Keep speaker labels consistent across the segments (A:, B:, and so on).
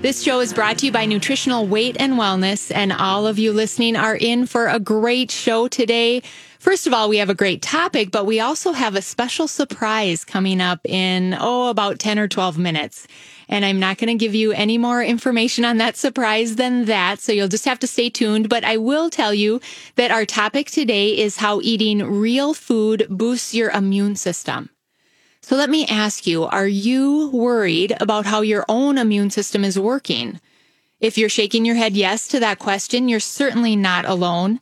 A: This show is brought to you by Nutritional Weight and Wellness, and all of you listening are in for a great show today. First of all, we have a great topic, but we also have a special surprise coming up in, oh, about 10 or 12 minutes. And I'm not going to give you any more information on that surprise than that. So you'll just have to stay tuned. But I will tell you that our topic today is how eating real food boosts your immune system. So let me ask you, are you worried about how your own immune system is working? If you're shaking your head yes to that question, you're certainly not alone.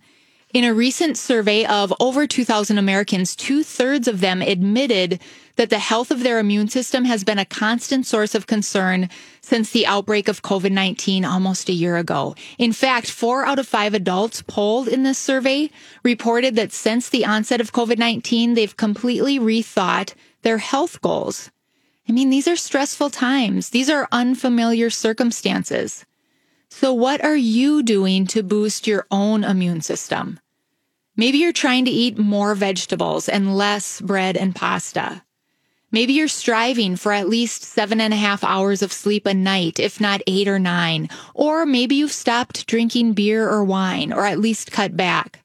A: In a recent survey of over 2,000 Americans, two thirds of them admitted that the health of their immune system has been a constant source of concern since the outbreak of COVID-19 almost a year ago. In fact, four out of five adults polled in this survey reported that since the onset of COVID-19, they've completely rethought their health goals. I mean, these are stressful times. These are unfamiliar circumstances. So what are you doing to boost your own immune system? Maybe you're trying to eat more vegetables and less bread and pasta. Maybe you're striving for at least seven and a half hours of sleep a night, if not eight or nine. Or maybe you've stopped drinking beer or wine, or at least cut back.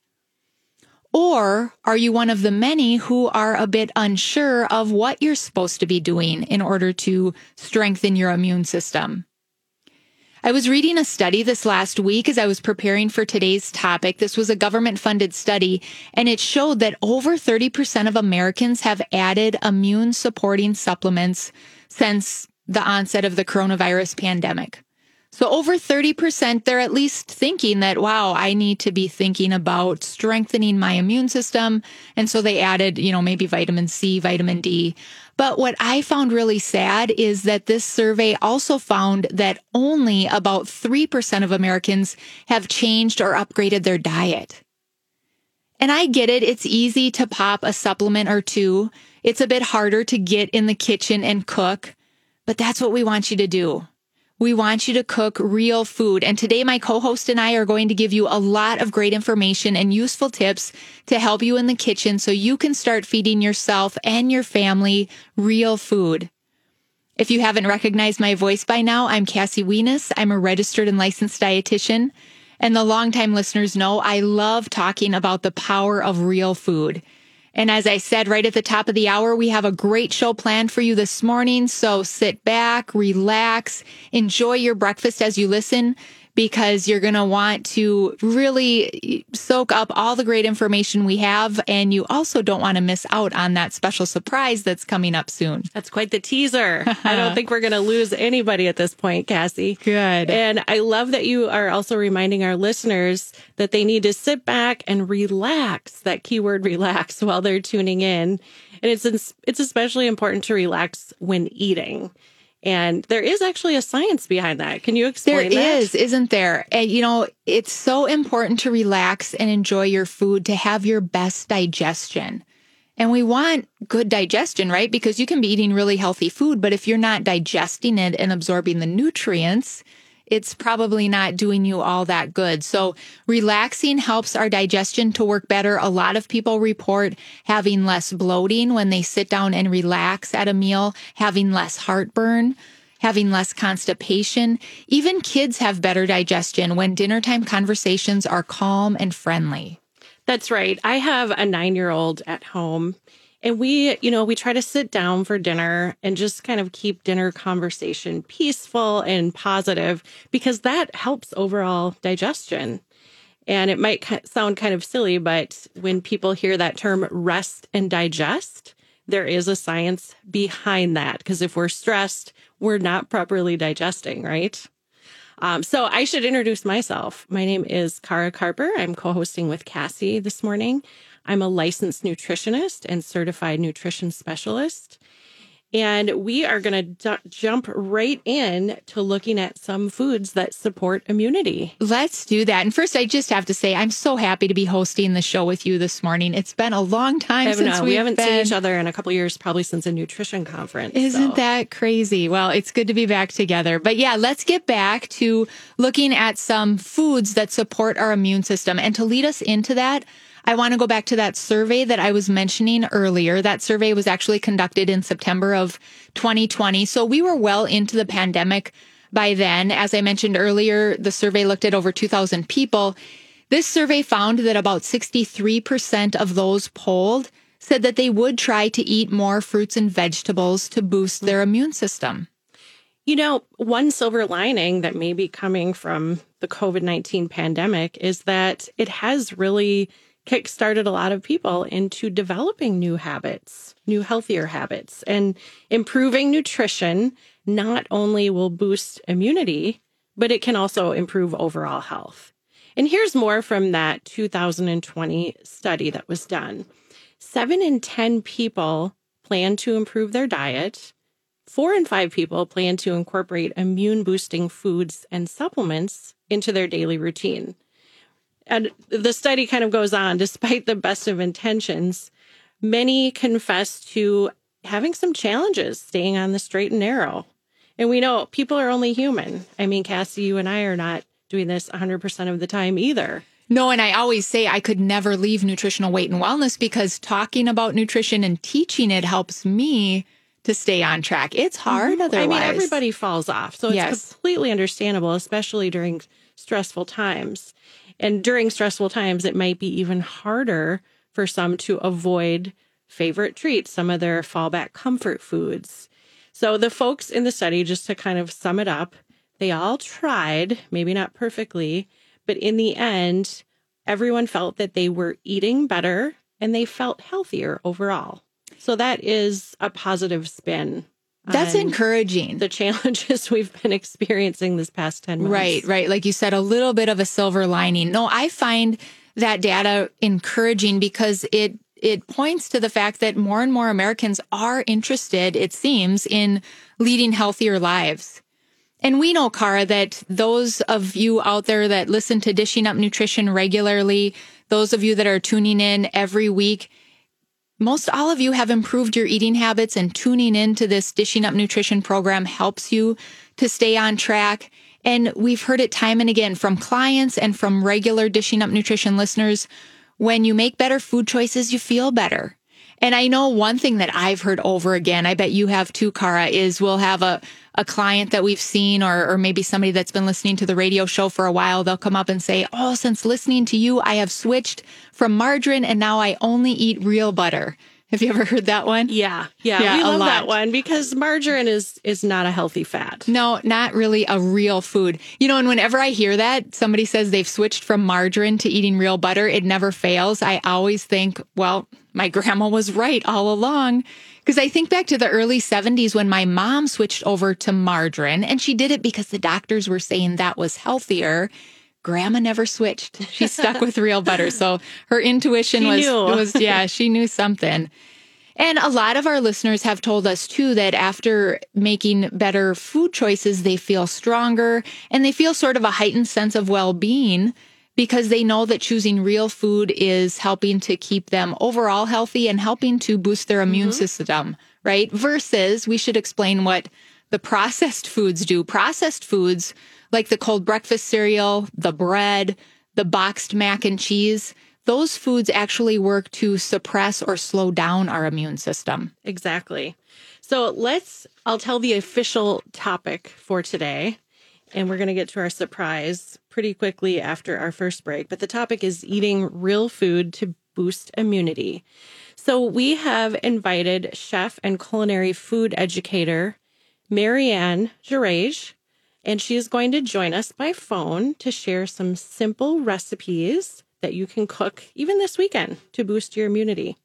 A: Or are you one of the many who are a bit unsure of what you're supposed to be doing in order to strengthen your immune system? I was reading a study this last week as I was preparing for today's topic. This was a government funded study and it showed that over 30% of Americans have added immune supporting supplements since the onset of the coronavirus pandemic. So over 30%, they're at least thinking that, wow, I need to be thinking about strengthening my immune system. And so they added, you know, maybe vitamin C, vitamin D. But what I found really sad is that this survey also found that only about 3% of Americans have changed or upgraded their diet. And I get it. It's easy to pop a supplement or two. It's a bit harder to get in the kitchen and cook, but that's what we want you to do. We want you to cook real food. And today my co-host and I are going to give you a lot of great information and useful tips to help you in the kitchen so you can start feeding yourself and your family real food. If you haven't recognized my voice by now, I'm Cassie Weness. I'm a registered and licensed dietitian. And the longtime listeners know I love talking about the power of real food. And as I said right at the top of the hour, we have a great show planned for you this morning. So sit back, relax, enjoy your breakfast as you listen because you're going to want to really soak up all the great information we have. And you also don't want to miss out on that special surprise that's coming up soon.
B: That's quite the teaser. I don't think we're going to lose anybody at this point, Cassie.
A: Good.
B: And I love that you are also reminding our listeners that they need to sit back and relax, that keyword relax while they're tuning in. And it's, it's especially important to relax when eating. And there is actually a science behind that. Can you explain
A: There
B: that?
A: is, isn't there? And you know, it's so important to relax and enjoy your food to have your best digestion. And we want good digestion, right? Because you can be eating really healthy food, but if you're not digesting it and absorbing the nutrients, it's probably not doing you all that good. So relaxing helps our digestion to work better. A lot of people report having less bloating when they sit down and relax at a meal, having less heartburn having less constipation. Even kids have better digestion when dinner time conversations are calm and friendly.
B: That's right. I have a nine year old at home and we, you know, we try to sit down for dinner and just kind of keep dinner conversation peaceful and positive because that helps overall digestion. And it might sound kind of silly, but when people hear that term rest and digest, there is a science behind that. Because if we're stressed, we're not properly digesting, right? Um, so I should introduce myself. My name is Cara Carper. I'm co-hosting with Cassie this morning. I'm a licensed nutritionist and certified nutrition specialist. And we are going to d- jump right in to looking at some foods that support immunity.
A: Let's do that. And first, I just have to say, I'm so happy to be hosting the show with you this morning. It's been a long time
B: I
A: since uh,
B: know,
A: we've
B: we haven't
A: been.
B: seen each other in a couple years, probably since a nutrition conference.
A: Isn't
B: so.
A: that crazy? Well, it's good to be back together. But yeah, let's get back to looking at some foods that support our immune system. And to lead us into that, I want to go back to that survey that I was mentioning earlier. That survey was actually conducted in September of 2020. So we were well into the pandemic by then. As I mentioned earlier, the survey looked at over 2,000 people. This survey found that about 63% of those polled said that they would try to eat more fruits and vegetables to boost their immune system.
B: You know, one silver lining that may be coming from the COVID 19 pandemic is that it has really kickstarted a lot of people into developing new habits, new healthier habits, and improving nutrition not only will boost immunity, but it can also improve overall health. And here's more from that 2020 study that was done. Seven in 10 people plan to improve their diet. Four in five people plan to incorporate immune boosting foods and supplements into their daily routine. And the study kind of goes on, despite the best of intentions, many confess to having some challenges staying on the straight and narrow. And we know people are only human. I mean, Cassie, you and I are not doing this 100% of the time either.
A: No, and I always say I could never leave nutritional weight and wellness because talking about nutrition and teaching it helps me to stay on track. It's mm-hmm. hard otherwise.
B: I mean, everybody falls off. So it's
A: Yes.
B: completely understandable, especially during stressful times. And during stressful times, it might be even harder for some to avoid favorite treats, some of their fallback comfort foods. So the folks in the study, just to kind of sum it up, they all tried, maybe not perfectly, but in the end, everyone felt that they were eating better and they felt healthier overall. So that is a positive spin.
A: That's
B: um,
A: encouraging.
B: the challenges we've been experiencing this past 10 months.
A: Right, right. Like you said, a little bit of a silver lining. No, I find that data encouraging because it it points to the fact that more and more Americans are interested, it seems, in leading healthier lives. And we know, Cara, that those of you out there that listen to Dishing Up Nutrition regularly, those of you that are tuning in every week, most all of you have improved your eating habits and tuning into this Dishing Up Nutrition program helps you to stay on track. And we've heard it time and again from clients and from regular Dishing Up Nutrition listeners. When you make better food choices, you feel better. And I know one thing that I've heard over again, I bet you have too, Cara, is we'll have a, a client that we've seen or, or maybe somebody that's been listening to the radio show for a while. They'll come up and say, Oh, since listening to you, I have switched from margarine and now I only eat real butter. Have you ever heard that one?
B: Yeah, yeah,
A: Yeah,
B: we love
A: lot.
B: that one because margarine is is not a healthy fat.
A: No, not really a real food. You know, and whenever I hear that somebody says they've switched from margarine to eating real butter, it never fails. I always think, well, my grandma was right all along. Because I think back to the early 70s when my mom switched over to margarine and she did it because the doctors were saying that was healthier. Grandma never switched. She stuck with real butter. So her intuition was, was, yeah, she knew something. And a lot of our listeners have told us too that after making better food choices, they feel stronger and they feel sort of a heightened sense of well being because they know that choosing real food is helping to keep them overall healthy and helping to boost their immune mm-hmm. system, right? Versus we should explain what the processed foods do. Processed foods like the cold breakfast cereal, the bread, the boxed mac and cheese, those foods actually work to suppress or slow down our immune system.
B: Exactly. So let's. I'll tell the official topic for today, and we're going to get to our surprise pretty quickly after our first break. But the topic is eating real food to boost immunity. So we have invited chef and culinary food educator Marianne Gerage, and she is going to join us by phone to share some simple recipes that you can cook even this weekend to boost your immunity.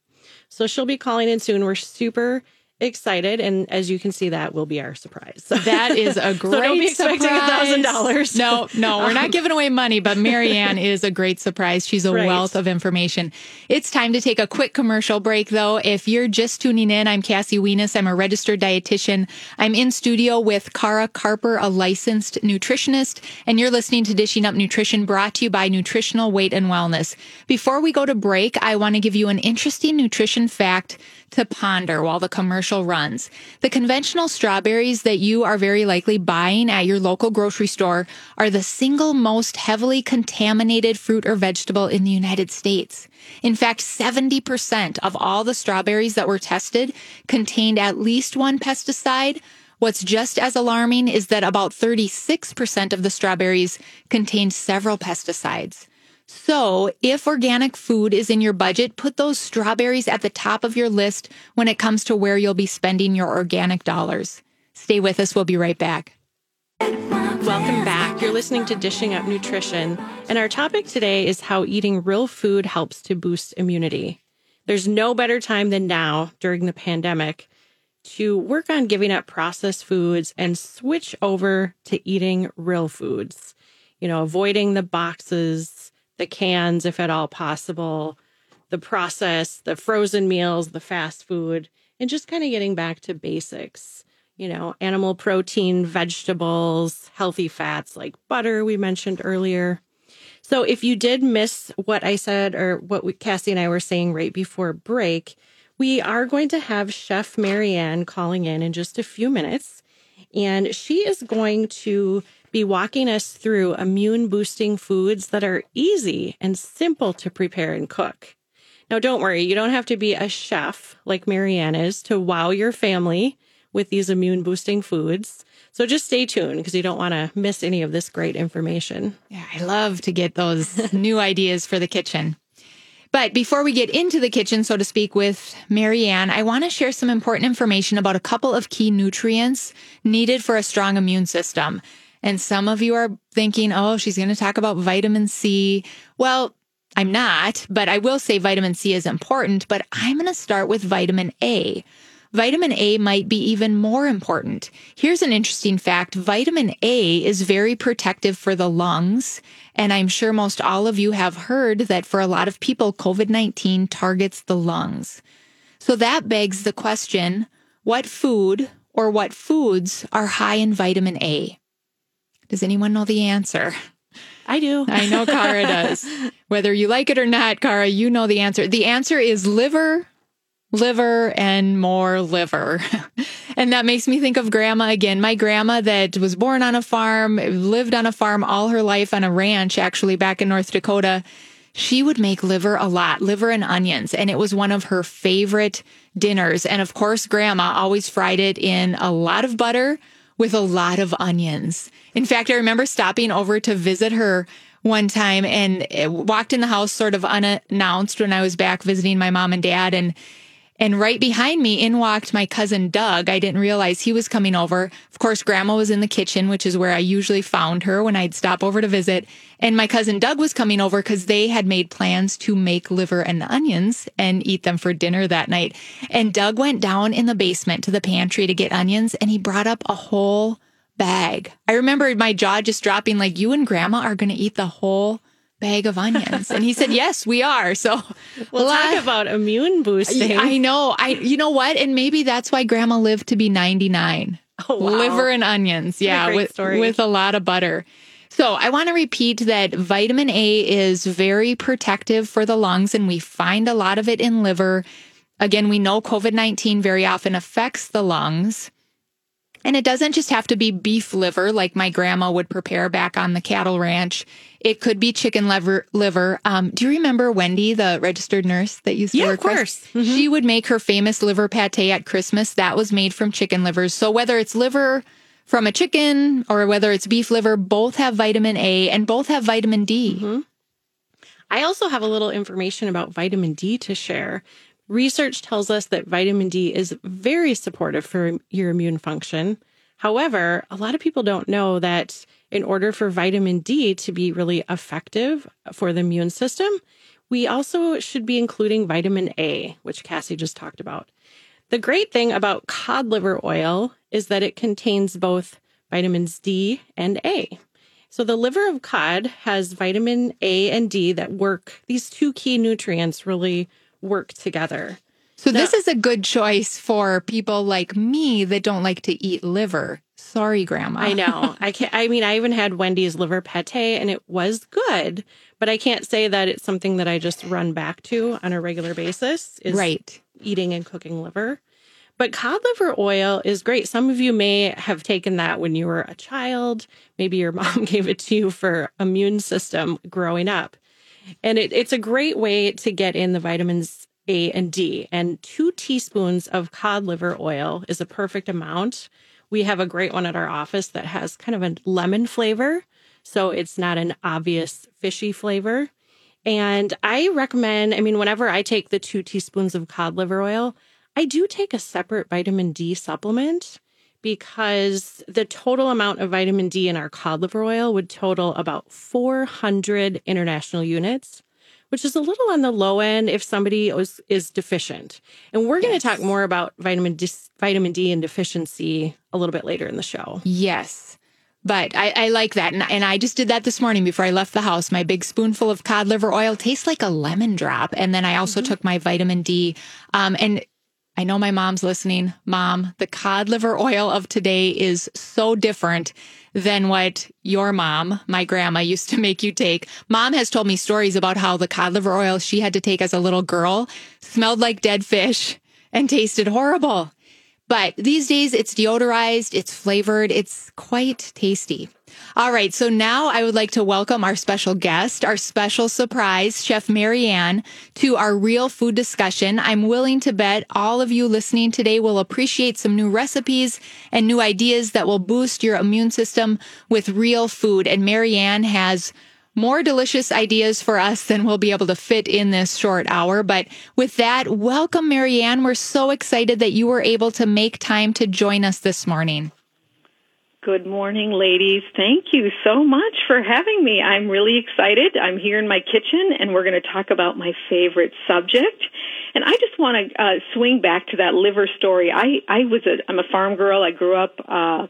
B: So she'll be calling in soon. We're super excited. And as you can see, that will be our surprise.
A: That is a great
B: so don't be expecting a thousand dollars.
A: No, no, we're not um, giving away money, but Marianne is a great surprise. She's a
B: Right.
A: wealth of information. It's time to take a quick commercial break though. If you're just tuning in, I'm Cassie Weness. I'm a registered dietitian. I'm in studio with Cara Carper, a licensed nutritionist, and you're listening to Dishing Up Nutrition brought to you by Nutritional Weight and Wellness. Before we go to break, I want to give you an interesting nutrition fact to ponder while the commercial runs. The conventional strawberries that you are very likely buying at your local grocery store are the single most heavily contaminated fruit or vegetable in the United States. In fact, 70% of all the strawberries that were tested contained at least one pesticide. What's just as alarming is that about 36% of the strawberries contained several pesticides. So, if organic food is in your budget, put those strawberries at the top of your list when it comes to where you'll be spending your organic dollars. Stay with us. We'll be right back.
B: Welcome back. You're listening to Dishing Up Nutrition, and our topic today is how eating real food helps to boost immunity. There's no better time than now during the pandemic to work on giving up processed foods and switch over to eating real foods. You know, avoiding the boxes, the cans, if at all possible, the processed, the frozen meals, the fast food, and just kind of getting back to basics you know, animal protein, vegetables, healthy fats like butter, we mentioned earlier. So if you did miss what I said or what we, Cassie and I were saying right before break, we are going to have Chef Marianne calling in in just a few minutes. And she is going to be walking us through immune boosting foods that are easy and simple to prepare and cook. Now, don't worry, you don't have to be a chef like Marianne is to wow your family with these immune boosting foods. So just stay tuned because you don't want to miss any of this great information.
A: Yeah, I love to get those new ideas for the kitchen. But before we get into the kitchen, so to speak, with Marianne, I want to share some important information about a couple of key nutrients needed for a strong immune system. And some of you are thinking, oh, she's going to talk about vitamin C. Well, I'm not, but I will say vitamin C is important, but I'm going to start with vitamin A. Vitamin A might be even more important. Here's an interesting fact. Vitamin A is very protective for the lungs. And I'm sure most all of you have heard that for a lot of people, COVID-19 targets the lungs. So that begs the question, what food or what foods are high in vitamin A? Does anyone know the answer?
B: I do.
A: I know Cara does. Whether you like it or not, Cara, you know the answer. The answer is liver, liver, and more liver. and that makes me think of grandma again. My grandma that was born on a farm, lived on a farm all her life on a ranch, actually back in North Dakota. She would make liver a lot, liver and onions, and it was one of her favorite dinners. And of course, grandma always fried it in a lot of butter with a lot of onions. In fact, I remember stopping over to visit her one time and walked in the house sort of unannounced when I was back visiting my mom and dad and and right behind me in walked my cousin Doug. I didn't realize he was coming over. Of course, grandma was in the kitchen, which is where I usually found her when I'd stop over to visit. And my cousin Doug was coming over because they had made plans to make liver and onions and eat them for dinner that night. And Doug went down in the basement to the pantry to get onions and he brought up a whole bag. I remember my jaw just dropping like, you and grandma are going to eat the whole bag of onions. And he said, yes, we are. So
B: We'll
A: lot-
B: talk about immune boosting.
A: I know. I you know what? And maybe that's why grandma lived to be 99.
B: Oh, wow.
A: Liver and onions. Yeah, with
B: story.
A: with a lot of butter. So, I want to repeat that vitamin A is very protective for the lungs and we find a lot of it in liver. Again, we know COVID-19 very often affects the lungs. And it doesn't just have to be beef liver like my grandma would prepare back on the cattle ranch. It could be chicken liver. Liver. Um, do you remember Wendy, the registered nurse that used to
B: Yeah,
A: work
B: of
A: us?
B: course. Mm-hmm.
A: She would make her famous liver pate at Christmas. That was made from chicken livers. So whether it's liver from a chicken or whether it's beef liver, both have vitamin A and both have vitamin D.
B: Mm-hmm. I also have a little information about vitamin D to share. Research tells us that vitamin D is very supportive for your immune function. However, a lot of people don't know that in order for vitamin D to be really effective for the immune system, we also should be including vitamin A, which Cassie just talked about. The great thing about cod liver oil is that it contains both vitamins D and A. So the liver of cod has vitamin A and D that work, these two key nutrients really work together.
A: So this is a good choice for people like me that don't like to eat liver. Sorry, grandma.
B: I know. I can't I mean I even had Wendy's liver pate and it was good, but I can't say that it's something that I just run back to on a regular basis is
A: right.
B: eating and cooking liver. But cod liver oil is great. Some of you may have taken that when you were a child. Maybe your mom gave it to you for immune system growing up. And it, it's a great way to get in the vitamins A and D. And two teaspoons of cod liver oil is a perfect amount. We have a great one at our office that has kind of a lemon flavor. So it's not an obvious fishy flavor. And I recommend, I mean, whenever I take the two teaspoons of cod liver oil, I do take a separate vitamin D supplement because the total amount of vitamin D in our cod liver oil would total about 400 international units, which is a little on the low end if somebody is, is deficient. And we're going to talk more about vitamin D, vitamin D and deficiency a little bit later in the show.
A: Yes. But I, I like that. And, and I just did that this morning before I left the house. My big spoonful of cod liver oil tastes like a lemon drop. And then I also took my vitamin D. Um, and I know my mom's listening. Mom, the cod liver oil of today is so different than what your mom, my grandma, used to make you take. Mom has told me stories about how the cod liver oil she had to take as a little girl smelled like dead fish and tasted horrible. But these days it's deodorized, it's flavored, it's quite tasty. All right. So now I would like to welcome our special guest, our special surprise, Chef Marianne, to our real food discussion. I'm willing to bet all of you listening today will appreciate some new recipes and new ideas that will boost your immune system with real food. And Marianne has more delicious ideas for us than we'll be able to fit in this short hour. But with that, welcome, Marianne. We're so excited that you were able to make time to join us this morning.
C: Good morning, ladies. Thank you so much for having me. I'm really excited. I'm here in my kitchen and we're going to talk about my favorite subject. And I just want to uh, swing back to that liver story. I, I was a, I'm a farm girl. I grew up, uh,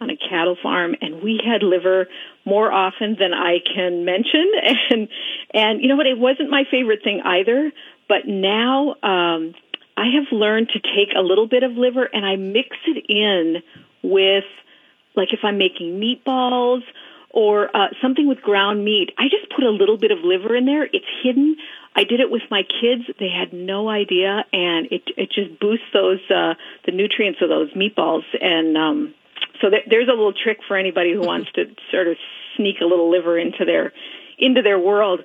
C: on a cattle farm and we had liver more often than I can mention. And, and you know what? It wasn't my favorite thing either, but now, um, I have learned to take a little bit of liver and I mix it in with like if I'm making meatballs or uh, something with ground meat, I just put a little bit of liver in there. It's hidden. I did it with my kids. They had no idea, and it it just boosts those uh, the nutrients of those meatballs. And um, so there, there's a little trick for anybody who wants to sort of sneak a little liver into their into their world.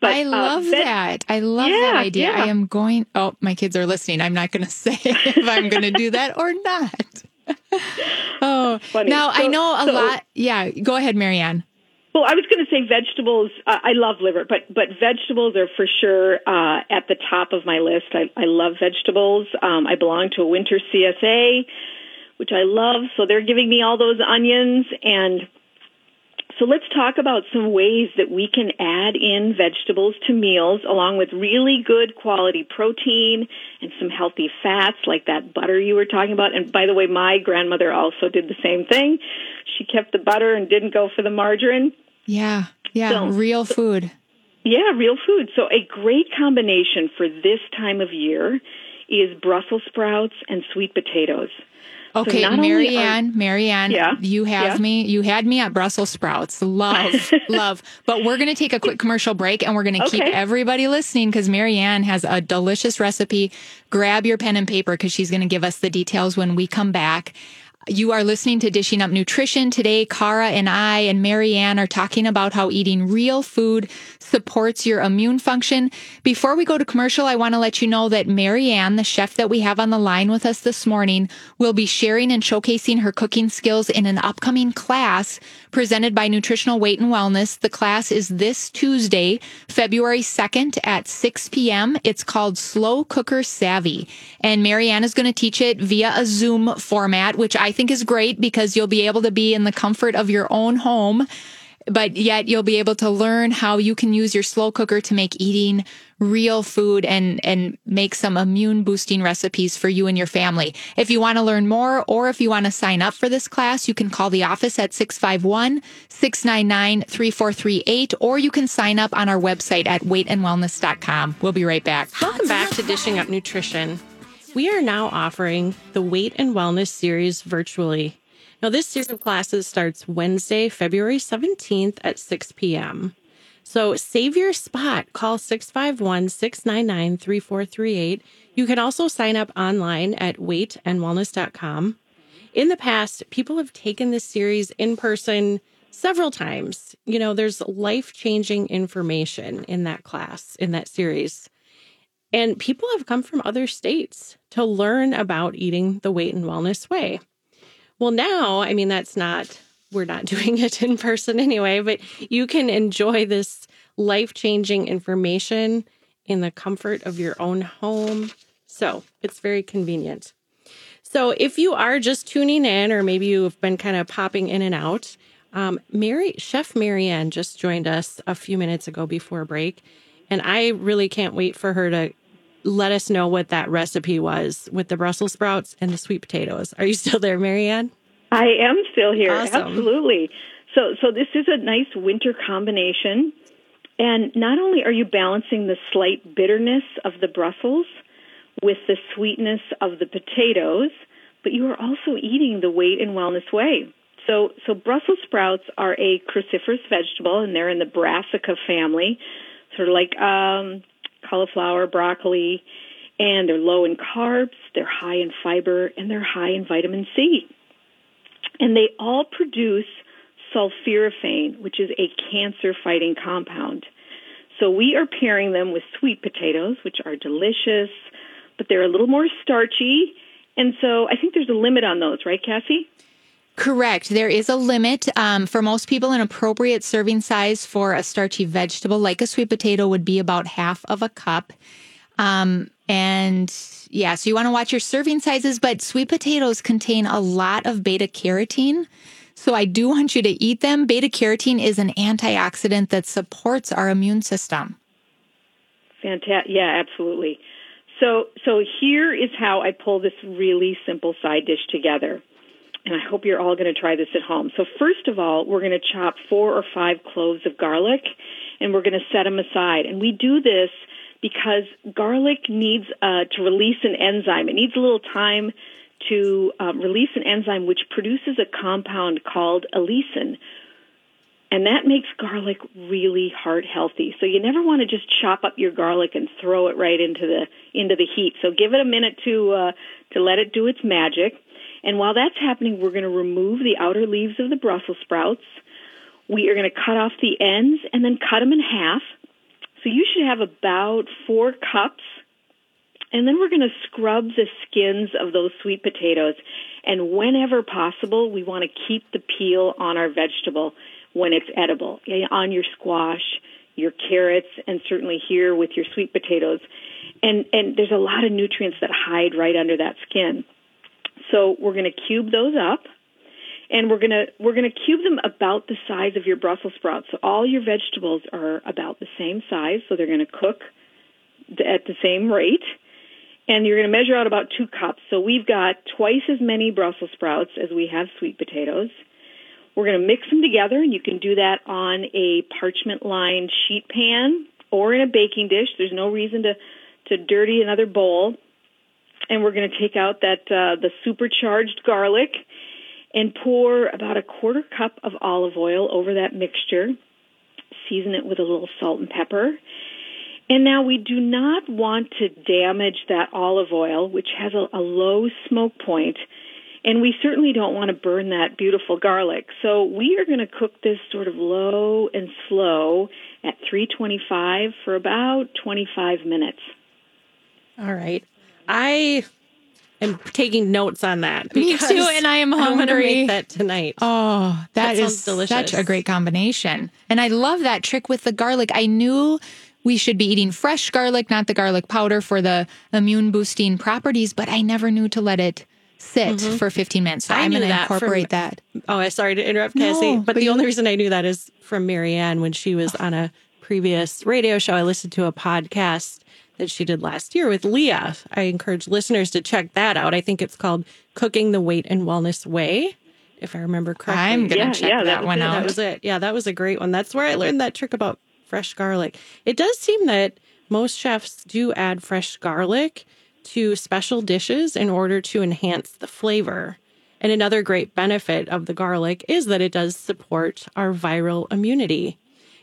A: But, I uh, love uh, that. I love
C: yeah,
A: that idea.
C: Yeah.
A: I am going. Oh, my kids are listening. I'm not going to say if I'm going to do that or not. Oh,
C: Funny.
A: now
C: So-
A: I know a
C: so-
A: lot. Yeah, go ahead, Marianne.
C: Well, I was going to say vegetables. Uh, I love liver, but but vegetables are for sure uh, at the top of my list. I, I love vegetables. Um, I belong to a winter CSA, which I love. So they're giving me all those onions and. So let's talk about some ways that we can add in vegetables to meals along with really good quality protein and some healthy fats like that butter you were talking about. And by the way, my grandmother also did the same thing. She kept the butter and didn't go for the margarine.
A: Yeah, yeah,
C: So-
A: real food.
C: Yeah, real food. So a great combination for this time of year is Brussels sprouts and sweet potatoes.
A: Okay,
C: not only are-
A: Marianne, Marianne,
C: Yeah,
A: you have
C: yeah.
A: me. You had me at Brussels sprouts. Love, love. But we're going to take a quick commercial break and we're going to keep everybody listening because Marianne has a delicious recipe. Grab your pen and paper because she's going to give us the details when we come back. You are listening to Dishing Up Nutrition. Today, Cara and I and Marianne are talking about how eating real food supports your immune function. Before we go to commercial, I want to let you know that Marianne, the chef that we have on the line with us this morning, will be sharing and showcasing her cooking skills in an upcoming class presented by Nutritional Weight and Wellness. The class is this Tuesday, February 2nd at 6 p.m. It's called Slow Cooker Savvy. And Marianne is going to teach it via a Zoom format, which I think is great because you'll be able to be in the comfort of your own home but yet you'll be able to learn how you can use your slow cooker to make eating real food and, and make some immune boosting recipes for you and your family. If you want to learn more or if you want to sign up for this class, you can call the office at 651-699-3438 or you can sign up on our website at weightandwellness.com. We'll be right back.
B: Welcome back to Dishing Up Nutrition. We are now offering the Weight and Wellness series virtually. Now, this series of classes starts Wednesday, February 17th at 6 p.m. So save your spot. Call 651 699 3438. You can also sign up online at weightandwellness.com. In the past, people have taken this series in person several times. You know, there's life changing information in that class, in that series. And people have come from other states to learn about eating the weight and wellness way. Well, now, I mean, that's not, we're not doing it in person anyway, but you can enjoy this life changing information in the comfort of your own home. So it's very convenient. So if you are just tuning in, or maybe you've been kind of popping in and out, um, Mary Chef Marianne just joined us a few minutes ago before break, and I really can't wait for her to let us know what that recipe was with the Brussels sprouts and the sweet potatoes. Are you still there, Marianne?
C: I am still here.
B: Awesome.
C: Absolutely. So, so this is a nice winter combination, and not only are you balancing the slight bitterness of the Brussels with the sweetness of the potatoes, but you are also eating the weight and wellness way. So, so Brussels sprouts are a cruciferous vegetable, and they're in the brassica family, sort of like um, cauliflower, broccoli, and they're low in carbs, they're high in fiber, and they're high in vitamin C. And they all produce sulforaphane, which is a cancer fighting compound. So we are pairing them with sweet potatoes, which are delicious, but they're a little more starchy. And so I think there's a limit on those, right, Cassie?
A: Correct. There is a limit. Um, for most people, an appropriate serving size for a starchy vegetable like a sweet potato would be about half of a cup. Um, and yeah, so you want to watch your serving sizes, but sweet potatoes contain a lot of beta carotene. So I do want you to eat them. Beta carotene is an antioxidant that supports our immune system.
C: Fantastic. Yeah, absolutely. So, so here is how I pull this really simple side dish together. And I hope you're all going to try this at home. So first of all, we're going to chop four or five cloves of garlic and we're going to set them aside. And we do this because garlic needs uh, to release an enzyme. It needs a little time to um, release an enzyme which produces a compound called allicin. And that makes garlic really heart healthy. So you never want to just chop up your garlic and throw it right into the into the heat. So give it a minute to uh, to let it do its magic. And while that's happening, we're going to remove the outer leaves of the Brussels sprouts. We are going to cut off the ends and then cut them in half. So you should have about four cups. And then we're going to scrub the skins of those sweet potatoes. And whenever possible, we want to keep the peel on our vegetable when it's edible, eh, on your squash, your carrots, and certainly here with your sweet potatoes. And, and there's a lot of nutrients that hide right under that skin. So we're going to cube those up and we're going to we're going to cube them about the size of your Brussels sprouts. So all your vegetables are about the same size, so they're going to cook at the same rate. And you're going to measure out about 2 cups. So we've got twice as many Brussels sprouts as we have sweet potatoes. We're going to mix them together and you can do that on a parchment lined sheet pan or in a baking dish. There's no reason to to dirty another bowl and we're going to take out that uh, the supercharged garlic and pour about a quarter cup of olive oil over that mixture. Season it with a little salt and pepper. And now we do not want to damage that olive oil, which has a, a low smoke point, and we certainly don't want to burn that beautiful garlic. So we are going to cook this sort of low and slow at 325 for about 25 minutes.
B: All right. I am taking notes on that.
A: Me too, and I am
B: I'm going to
A: hungry.
B: make that tonight.
A: Oh,
B: That
A: that is
B: delicious.
A: such a great combination. And I love that trick with the garlic. I knew we should be eating fresh garlic, not the garlic powder for the immune boosting properties, but I never knew to let it sit mm-hmm. for 15 minutes. So
B: I
A: I'm going to
B: that from-
A: incorporate that.
B: Oh, I sorry to interrupt,
A: No,
B: Cassie. but
A: but
B: the
A: you-
B: only reason I knew that is from Marianne when she was oh. on a previous radio show. I listened to a podcast that she did last year with Leah. I encourage listeners to check that out. I think it's called Cooking the Weight and Wellness Way, if I remember correctly.
A: I'm going to
C: Yeah,
A: check
C: yeah, that
A: that one
C: it.
A: out.
B: That was it. Yeah, that was a great one. That's where I learned that trick about fresh garlic. It does seem that most chefs do add fresh garlic to special dishes in order to enhance the flavor. And another great benefit of the garlic is that it does support our viral immunity.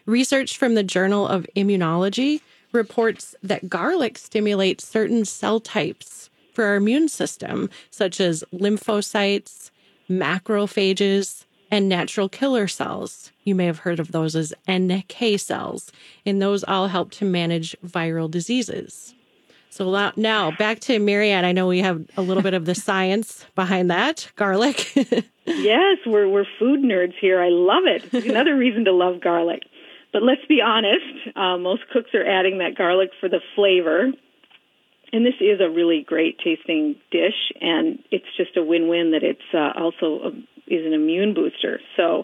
B: Research from the Journal of Immunology reports that garlic stimulates certain cell types for our immune system, such as lymphocytes, macrophages, and natural killer cells. You may have heard of those as NK cells, and those all help to manage viral diseases. So now back to Marianne. I know we have a little bit of the science behind that garlic.
C: Yes, we're we're food nerds here. I love it. It's Another reason to love garlic. But let's be honest, uh, most cooks are adding that garlic for the flavor. And this is a really great tasting dish, and it's just a win-win that it's uh, also a, is an immune booster. So,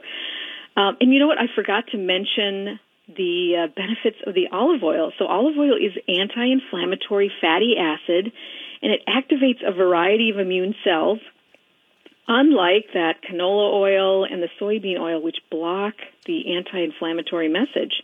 C: um, and you know what? I forgot to mention the uh, benefits of the olive oil. So, olive oil is anti-inflammatory fatty acid, and it activates a variety of immune cells unlike that canola oil and the soybean oil, which block the anti inflammatory message.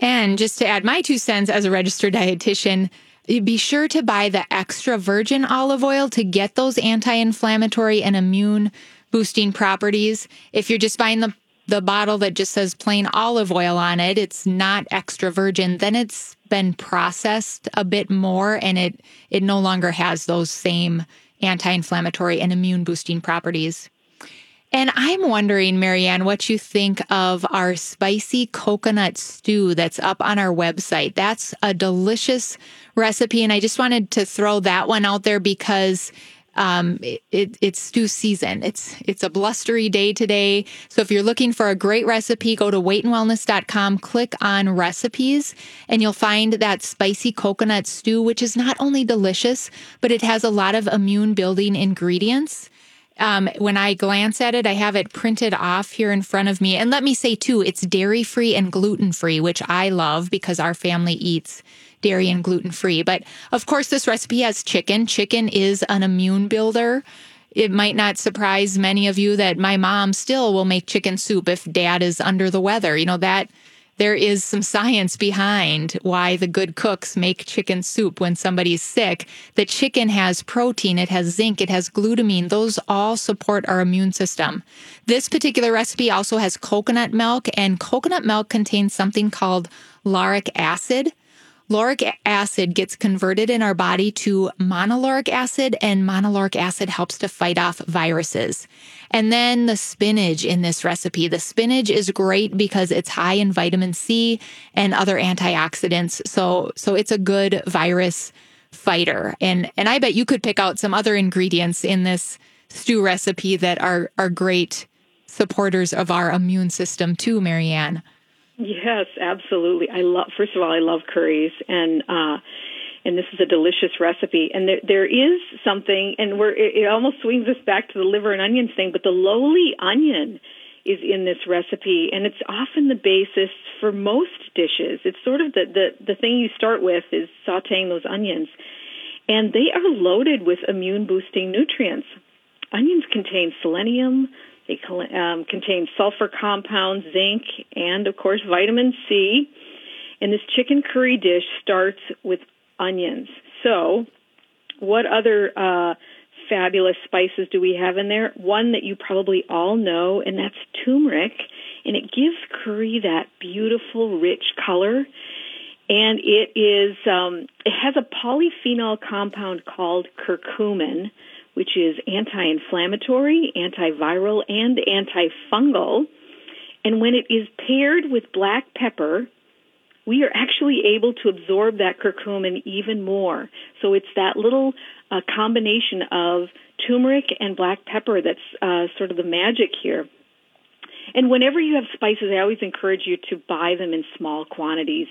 A: And just to add my two cents as a registered dietitian, be sure to buy the extra virgin olive oil to get those anti-inflammatory and immune boosting properties. If you're just buying the the bottle that just says plain olive oil on it, it's not extra virgin, then it's been processed a bit more and it it no longer has those same anti-inflammatory and immune boosting properties. And I'm wondering, Marianne, what you think of our spicy coconut stew that's up on our website. That's a delicious recipe. And I just wanted to throw that one out there because um, it, it, it's stew season. It's it's a blustery day today. So if you're looking for a great recipe, go to weightandwellness.com, click on recipes, and you'll find that spicy coconut stew, which is not only delicious, but it has a lot of immune building ingredients. Um, when I glance at it, I have it printed off here in front of me. And let me say too, it's dairy free and gluten free, which I love because our family eats dairy and gluten free. But of course, this recipe has chicken. Chicken is an immune builder. It might not surprise many of you that my mom still will make chicken soup if dad is under the weather. You know, that there is some science behind why the good cooks make chicken soup when somebody's sick. The chicken has protein, it has zinc, it has glutamine. Those all support our immune system. This particular recipe also has coconut milk, and coconut milk contains something called lauric acid. Lauric acid gets converted in our body to monolauric acid, and monolauric acid helps to fight off viruses. And then the spinach in this recipe. The spinach is great because it's high in vitamin C and other antioxidants. So, so it's a good virus fighter. And, and I bet you could pick out some other ingredients in this stew recipe that are, are great supporters of our immune system too, Marianne.
C: Yes, absolutely. I love. First of all, I love curries, and uh, and this is a delicious recipe. And there there is something, and we're it, it almost swings us back to the liver and onions thing. But the lowly onion is in this recipe, and it's often the basis for most dishes. It's sort of the the the thing you start with is sautéing those onions, and they are loaded with immune boosting nutrients. Onions contain selenium, they um, contain sulfur compounds, zinc, and of course vitamin C. And this chicken curry dish starts with onions. So, what other uh, fabulous spices do we have in there? One that you probably all know, and that's turmeric. And it gives curry that beautiful, rich color. And it is um, it has a polyphenol compound called curcumin, which is anti-inflammatory, antiviral, and antifungal. And when it is paired with black pepper, we are actually able to absorb that curcumin even more. So it's that little uh, combination of turmeric and black pepper that's uh, sort of the magic here. And whenever you have spices, I always encourage you to buy them in small quantities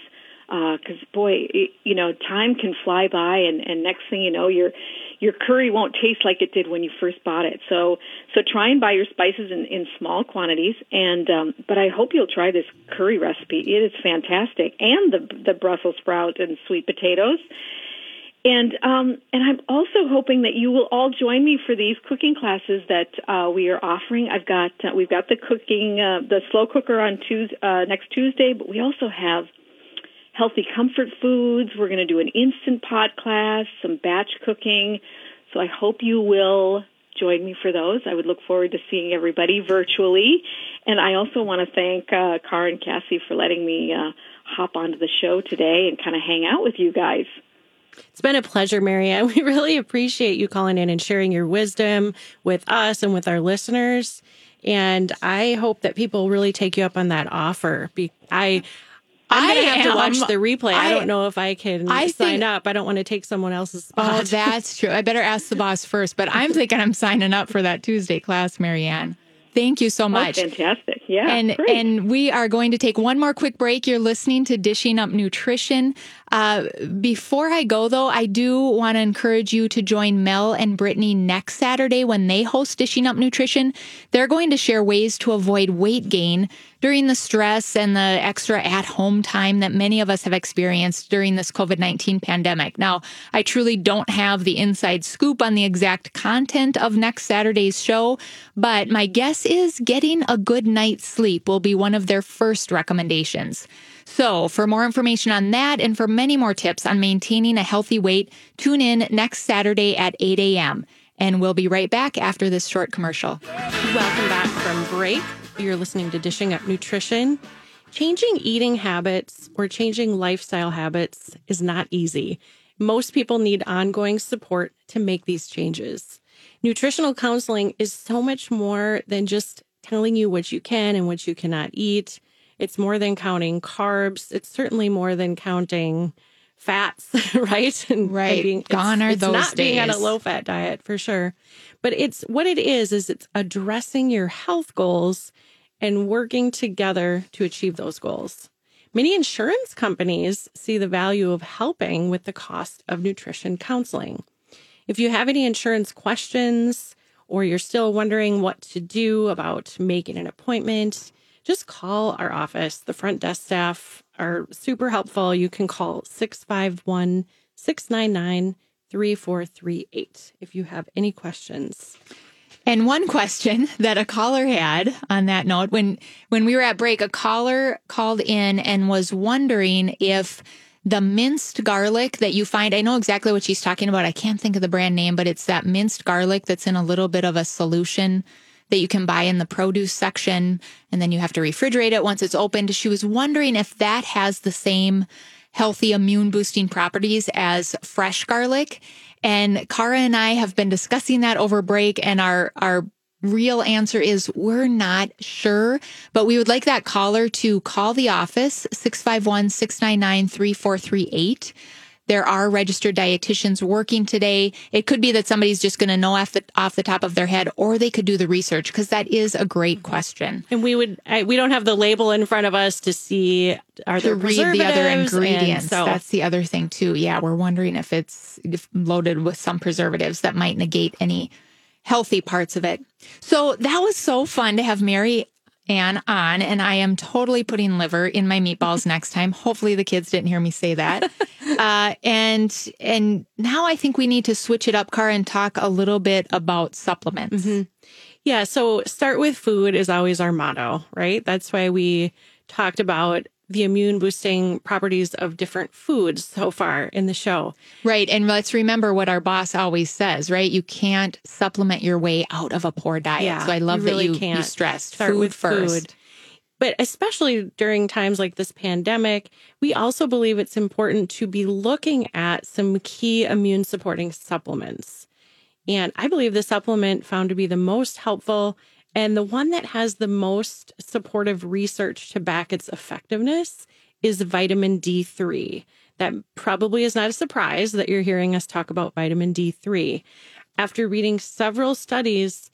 C: because uh, boy, it, you know, time can fly by, and, and next thing you know, you're your curry won't taste like it did when you first bought it. So so try and buy your spices in, in small quantities. And um, but I hope you'll try this curry recipe. It is fantastic, and the the Brussels sprout and sweet potatoes. And um, and I'm also hoping that you will all join me for these cooking classes that uh, we are offering. I've got uh, we've got the cooking uh, the slow cooker on Tuesday, uh, next Tuesday, but we also have healthy comfort foods. We're going to do an instant pot class, some batch cooking. So I hope you will join me for those. I would look forward to seeing everybody virtually. And I also want to thank uh, Car and Cassie for letting me uh, hop onto the show today and kind of hang out with you guys.
B: It's been a pleasure, Marianne. We really appreciate you calling in and sharing your wisdom with us and with our listeners. And I hope that people really take you up on that offer. I I'm gonna have to watch the replay. I, I, don't know if I can I sign think, up. I don't want to take someone else's oh, spot.
A: Oh, that's true. I better ask the boss first. But I'm thinking I'm signing up for that Tuesday class, Marianne. Thank you so oh, much.
C: Oh, fantastic. Yeah.
A: And
C: great.
A: and we are going to take one more quick break. You're listening to Dishing Up Nutrition. Uh, before I go though, I do want to encourage you to join Mel and Brittany next Saturday when they host Dishing Up Nutrition. They're going to share ways to avoid weight gain during the stress and the extra at home time that many of us have experienced during this COVID 19 pandemic. Now, I truly don't have the inside scoop on the exact content of next Saturday's show, but my guess is getting a good night's sleep will be one of their first recommendations. So, for more information on that and for many more tips on maintaining a healthy weight, tune in next Saturday at 8 a.m. And we'll be right back after this short commercial.
B: Welcome back from break. You're listening to Dishing Up Nutrition. Changing eating habits or changing lifestyle habits is not easy. Most people need ongoing support to make these changes. Nutritional counseling is so much more than just telling you what you can and what you cannot eat. It's more than counting carbs. It's certainly more than counting fats, right?
A: And right. Being, Gone are
B: it's
A: those
B: not
A: days.
B: being on a low fat diet for sure. But it's what it is, is it's addressing your health goals and working together to achieve those goals. Many insurance companies see the value of helping with the cost of nutrition counseling. If you have any insurance questions or you're still wondering what to do about making an appointment, just call our office. The front desk staff are super helpful. You can call 651 699 3438 if you have any questions.
A: And one question that a caller had on that note, when when we were at break, a caller called in and was wondering if the minced garlic that you find, I know exactly what she's talking about. I can't think of the brand name, but it's that minced garlic that's in a little bit of a solution that you can buy in the produce section and then you have to refrigerate it once it's opened. She was wondering if that has the same healthy immune boosting properties as fresh garlic. And Cara and I have been discussing that over break and our, our real answer is we're not sure, but we would like that caller to call the office 651 699 3438. There are registered dietitians working today. It could be that somebody's just going to know off the, off the top of their head, or they could do the research because that is a great question.
B: And we would, I, we don't have the label in front of us to see are there to read the other
A: ingredients. So. That's the other thing too. Yeah, we're wondering if it's loaded with some preservatives that might negate any healthy parts of it. So that was so fun to have Mary Ann on, and I am totally putting liver in my meatballs next time. Hopefully, the kids didn't hear me say that. Uh, and and now I think we need to switch it up, Car, and talk a little bit about supplements. Mm-hmm.
B: Yeah. So start with food is always our motto, right? That's why we talked about the immune boosting properties of different foods so far in the show.
A: Right. And let's remember what our boss always says, right? You can't supplement your way out of a poor diet. Yeah, so I love you really that you, can't. you stressed Start food first. Food.
B: But especially during times like this pandemic, we also believe it's important to be looking at some key immune supporting supplements. And I believe the supplement found to be the most helpful and the one that has the most supportive research to back its effectiveness is vitamin D3. That probably is not a surprise that you're hearing us talk about vitamin D3. After reading several studies,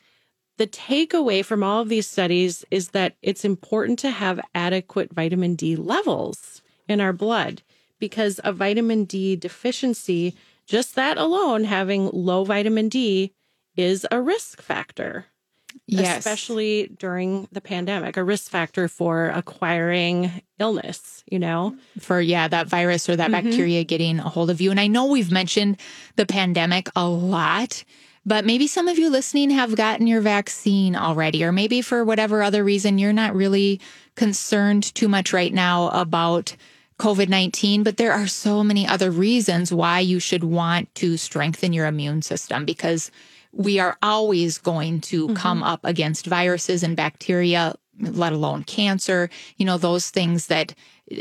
B: the takeaway from all of these studies is that it's important to have adequate vitamin D levels in our blood because a vitamin D deficiency just that alone, having low vitamin D is a risk factor.
A: Yes.
B: Especially during the pandemic, a risk factor for acquiring illness, you know?
A: for yeah that virus or that
B: Mm-hmm.
A: bacteria getting a hold of you and i know we've mentioned the pandemic a lot but maybe some of you listening have gotten your vaccine already or maybe for whatever other reason you're not really concerned too much right now about covid-19 but there are so many other reasons why you should want to strengthen your immune system because we are always going to mm-hmm. come up against viruses and bacteria, let alone cancer, you know, those things that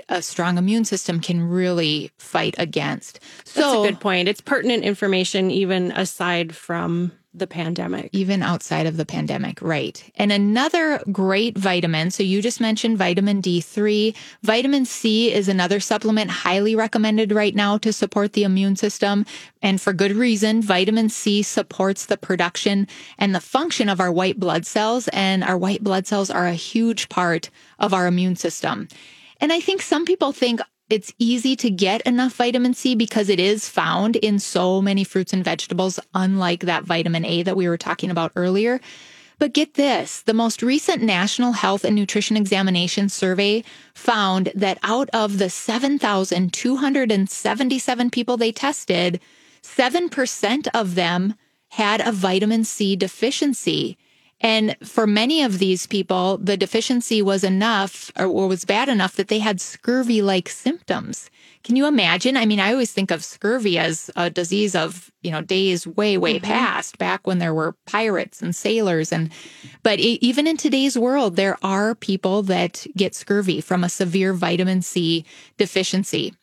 A: a strong immune system can really fight against.
B: That's
A: So,
B: a good point. It's pertinent information even aside from the pandemic.
A: even outside of the pandemic, right? And another great vitamin. So you just mentioned vitamin D3. Vitamin C is another supplement highly recommended right now to support the immune system. And for good reason, vitamin C supports the production and the function of our white blood cells. And our white blood cells are a huge part of our immune system. And I think some people think it's easy to get enough vitamin C because it is found in so many fruits and vegetables, unlike that vitamin A that we were talking about earlier. But get this the most recent National Health and Nutrition Examination survey found that out of the 7,277 people they tested, 7% of them had a vitamin C deficiency. And for many of these people, the deficiency was enough or was bad enough that they had scurvy like symptoms. Can you imagine? I mean, I always think of scurvy as a disease of, you know, days way, way mm-hmm. past, back when there were pirates and sailors. And, but e- even in today's world, there are people that get scurvy from a severe vitamin C deficiency.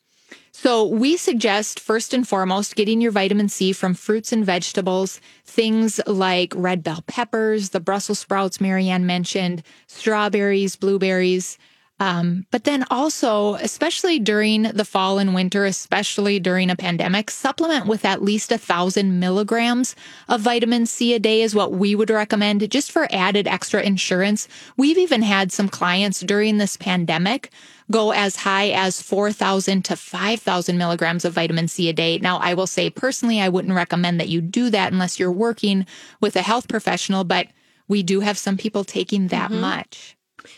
A: So we suggest first and foremost getting your vitamin C from fruits and vegetables, things like red bell peppers, the Brussels sprouts Marianne mentioned, strawberries, blueberries. Um, but then also, especially during the fall and winter, especially during a pandemic, supplement with at least a thousand milligrams of vitamin C a day is what we would recommend just for added extra insurance. We've even had some clients during this pandemic go as high as 4,000 to 5,000 milligrams of vitamin C a day. Now, I will say personally, I wouldn't recommend that you do that unless you're working with a health professional, but we do have some people taking that much.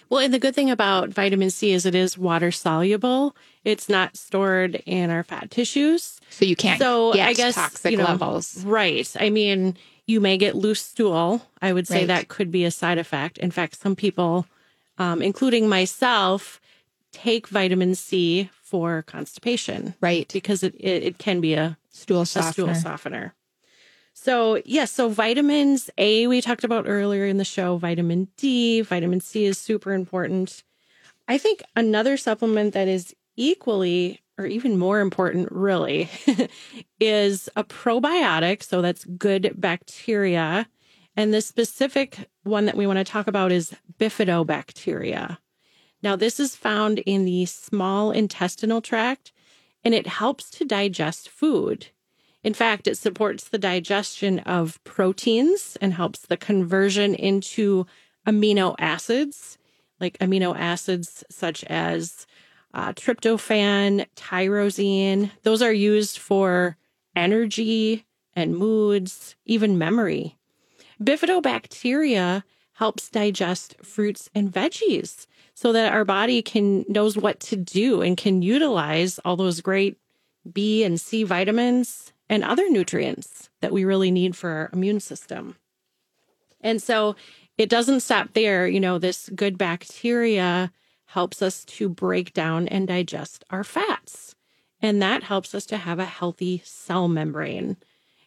B: Well, and the good thing about vitamin C is it is water soluble. It's not stored in our fat tissues.
A: So you can't
B: So
A: get
B: I guess
A: toxic
B: you know,
A: levels.
B: Right. I mean, you may get loose stool. I would say
A: Right.
B: that could be a side effect. In fact, some people, um, including myself, take vitamin C for constipation
A: Right.
B: because it, it, it can be a
A: Stool
B: a stool softener. So, yes, so vitamins A, we talked about earlier in the show, vitamin D, vitamin C is super important. I think another supplement that is equally or even more important, really, is a probiotic. So, that's good bacteria. And the specific one that we want to talk about is bifidobacteria. Now, this is found in the small intestinal tract and it helps to digest food. In fact, it supports the digestion of proteins and helps the conversion into amino acids, like amino acids such as uh, tryptophan, tyrosine. Those are used for energy and moods, even memory. Bifidobacteria helps digest fruits and veggies so that our body can knows what to do and can utilize all those great B and C vitamins and other nutrients that we really need for our immune system. And so it doesn't stop there. You know, this good bacteria helps us to break down and digest our fats. And that helps us to have a healthy cell membrane.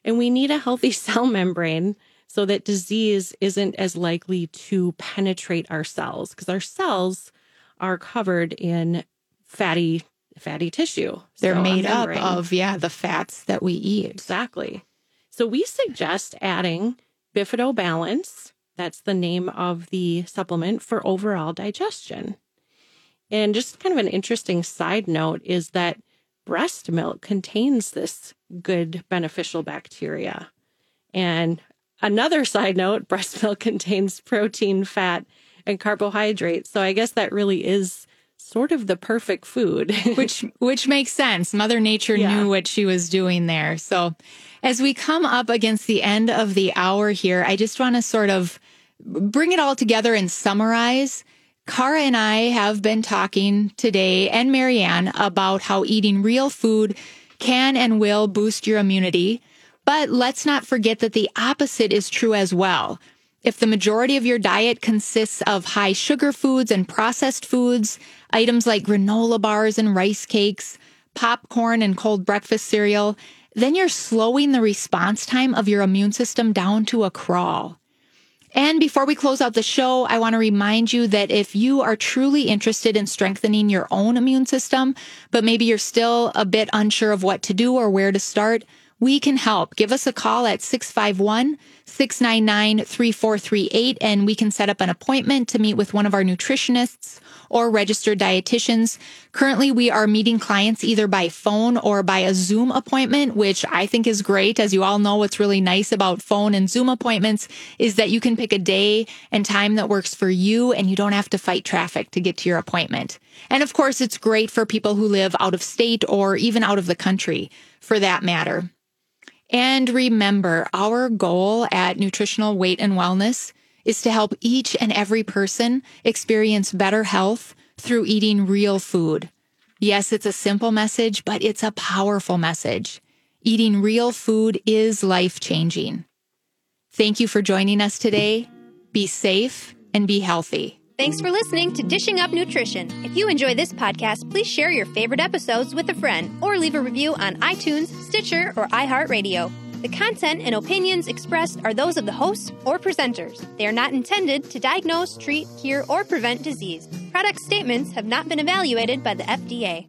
B: And we need a healthy cell membrane so that disease isn't as likely to penetrate our cells because our cells are covered in fatty fatty tissue.
A: They're
B: So
A: made up of, yeah, the fats that we eat.
B: Exactly. So we suggest adding Bifidobalance. That's the name of the supplement for overall digestion. And just kind of an interesting side note is that breast milk contains this good beneficial bacteria. And another side note, breast milk contains protein, fat, and carbohydrates. So I guess that really is sort of the perfect food.
A: which which makes sense. Mother Nature
B: Yeah.
A: knew what she was doing there. So as we come up against the end of the hour here, I just want to sort of bring it all together and summarize. Cara and I have been talking today and Marianne about how eating real food can and will boost your immunity. But let's not forget that the opposite is true as well. If the majority of your diet consists of high sugar foods and processed foods, items like granola bars and rice cakes, popcorn and cold breakfast cereal, then you're slowing the response time of your immune system down to a crawl. And before we close out the show, I want to remind you that if you are truly interested in strengthening your own immune system, but maybe you're still a bit unsure of what to do or where to start, we can help. Give us a call at 651 699 3438 and we can set up an appointment to meet with one of our nutritionists or registered dietitians. Currently, we are meeting clients either by phone or by a Zoom appointment, which I think is great. As you all know, what's really nice about phone and Zoom appointments is that you can pick a day and time that works for you and you don't have to fight traffic to get to your appointment. And of course, it's great for people who live out of state or even out of the country for that matter. And remember, our goal at Nutritional Weight and Wellness is to help each and every person experience better health through eating real food. Yes, it's a simple message, but it's a powerful message. Eating real food is life changing. Thank you for joining us today. Be safe and be healthy.
D: Thanks for listening to Dishing Up Nutrition. If you enjoy this podcast, please share your favorite episodes with a friend or leave a review on iTunes, Stitcher, or iHeartRadio. The content and opinions expressed are those of the hosts or presenters. They are not intended to diagnose, treat, cure, or prevent disease. Product statements have not been evaluated by the FDA.